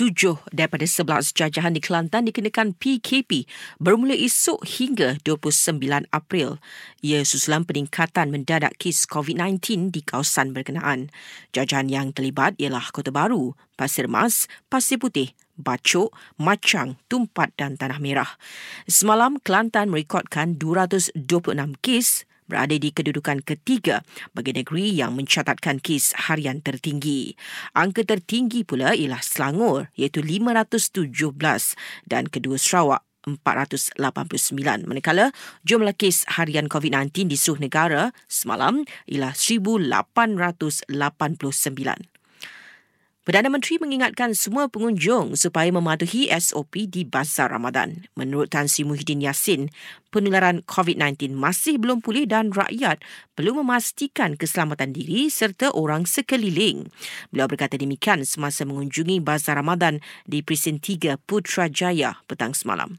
Tujuh daripada sebelas jajahan di Kelantan dikenakan PKP bermula esok hingga 29 April. Ia susulan peningkatan mendadak kes COVID-19 di kawasan berkenaan. Jajahan yang terlibat ialah Kota Baru, Pasir Mas, Pasir Putih, Bacok, Macang, Tumpat dan Tanah Merah. Semalam, Kelantan merekodkan 226 kes berada di kedudukan ketiga bagi negeri yang mencatatkan kes harian tertinggi. Angka tertinggi pula ialah Selangor iaitu 517 dan kedua Sarawak 489 manakala jumlah kes harian COVID-19 di seluruh negara semalam ialah 1889. Perdana Menteri mengingatkan semua pengunjung supaya mematuhi SOP di Bazar Ramadan. Menurut Tan Sri Muhyiddin Yassin, penularan COVID-19 masih belum pulih dan rakyat perlu memastikan keselamatan diri serta orang sekeliling. Beliau berkata demikian semasa mengunjungi Bazar Ramadan di Presin 3 Putrajaya petang semalam.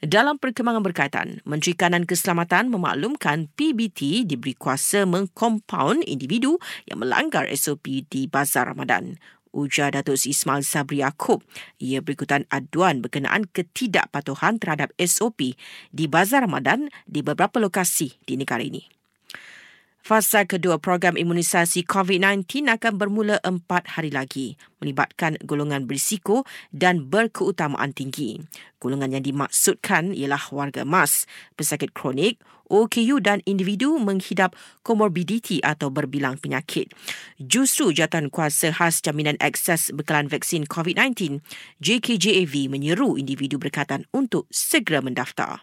Dalam perkembangan berkaitan, Menteri Kanan Keselamatan memaklumkan PBT diberi kuasa mengkompaun individu yang melanggar SOP di Bazar Ramadan ujar Datuk Ismail Sabri Yaakob. Ia berikutan aduan berkenaan ketidakpatuhan terhadap SOP di Bazar Ramadan di beberapa lokasi di negara ini. Fasa kedua program imunisasi COVID-19 akan bermula empat hari lagi melibatkan golongan berisiko dan berkeutamaan tinggi. Golongan yang dimaksudkan ialah warga emas, pesakit kronik, OKU dan individu menghidap komorbiditi atau berbilang penyakit. Justru Jatuhan Kuasa Khas Jaminan Akses Bekalan Vaksin COVID-19, JKJAV menyeru individu berkaitan untuk segera mendaftar.